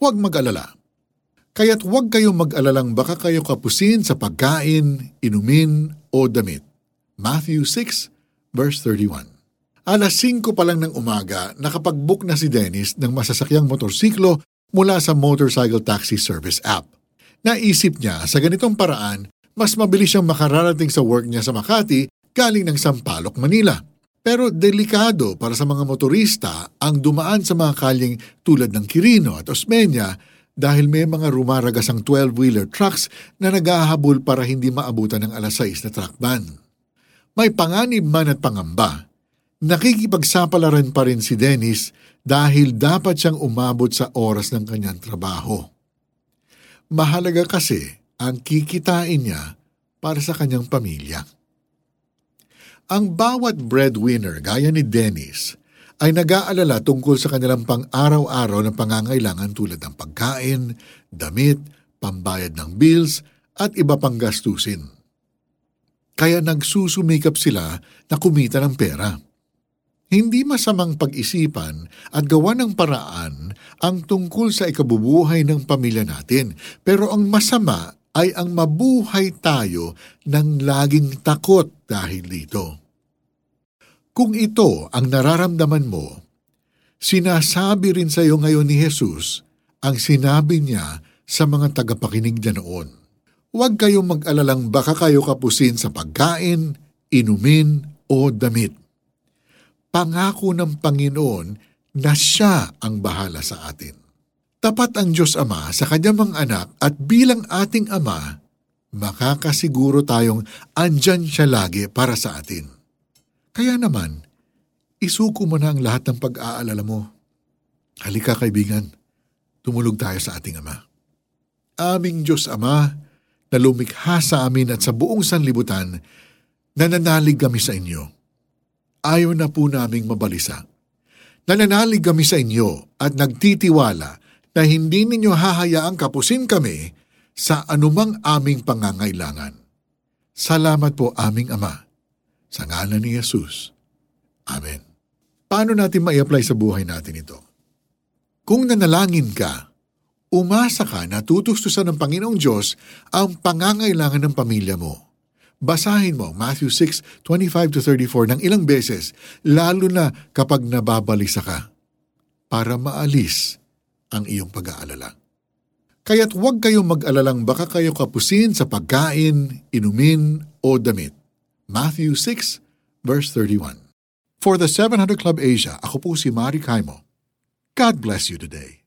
huwag mag-alala. Kaya't huwag kayong mag-alalang baka kayo kapusin sa pagkain, inumin o damit. Matthew 6 verse 31 Alas 5 pa lang ng umaga, nakapag-book na si Dennis ng masasakyang motorsiklo mula sa Motorcycle Taxi Service app. Naisip niya sa ganitong paraan, mas mabilis siyang makararating sa work niya sa Makati galing ng Sampaloc, Manila. Pero delikado para sa mga motorista ang dumaan sa mga kalyeng tulad ng Quirino at Osmeña dahil may mga rumaragas ang 12-wheeler trucks na naghahabol para hindi maabutan ng alas 6 na truck ban. May panganib man at pangamba. Nakikipagsapalaran pa rin si Dennis dahil dapat siyang umabot sa oras ng kanyang trabaho. Mahalaga kasi ang kikitain niya para sa kanyang pamilya. Ang bawat breadwinner gaya ni Dennis ay nag-aalala tungkol sa kanilang pang-araw-araw na pangangailangan tulad ng pagkain, damit, pambayad ng bills at iba pang gastusin. Kaya nagsusumikap sila na kumita ng pera. Hindi masamang pag-isipan at gawa ng paraan ang tungkol sa ikabubuhay ng pamilya natin, pero ang masama ay ang mabuhay tayo ng laging takot dahil dito. Kung ito ang nararamdaman mo, sinasabi rin sa iyo ngayon ni Jesus ang sinabi niya sa mga tagapakinig niya noon. Huwag kayong mag-alalang baka kayo kapusin sa pagkain, inumin o damit. Pangako ng Panginoon na siya ang bahala sa atin. Tapat ang Diyos Ama sa kanyang mga anak at bilang ating Ama, makakasiguro tayong andyan siya lagi para sa atin. Kaya naman, isuko mo na ang lahat ng pag-aalala mo. Halika kaibigan, tumulog tayo sa ating Ama. Aming Diyos Ama, na lumikha sa amin at sa buong sanlibutan, nananalig kami sa inyo. Ayaw na po naming mabalisa. Nananalig kami sa inyo at nagtitiwala na hindi ninyo hahayaang kapusin kami sa anumang aming pangangailangan. Salamat po aming Ama sa ngalan ni Jesus. Amen. Paano natin ma-apply sa buhay natin ito? Kung nanalangin ka, umasa ka na tutustusan ng Panginoong Diyos ang pangangailangan ng pamilya mo. Basahin mo Matthew 6:25-34 ng ilang beses, lalo na kapag nababalisa ka, para maalis ang iyong pag-aalala. Kaya't huwag kayong mag-alalang baka kayo kapusin sa pagkain, inumin o damit. Matthew 6, verse 31. For the 700 Club Asia, ako po si Mari Kaimo. God bless you today.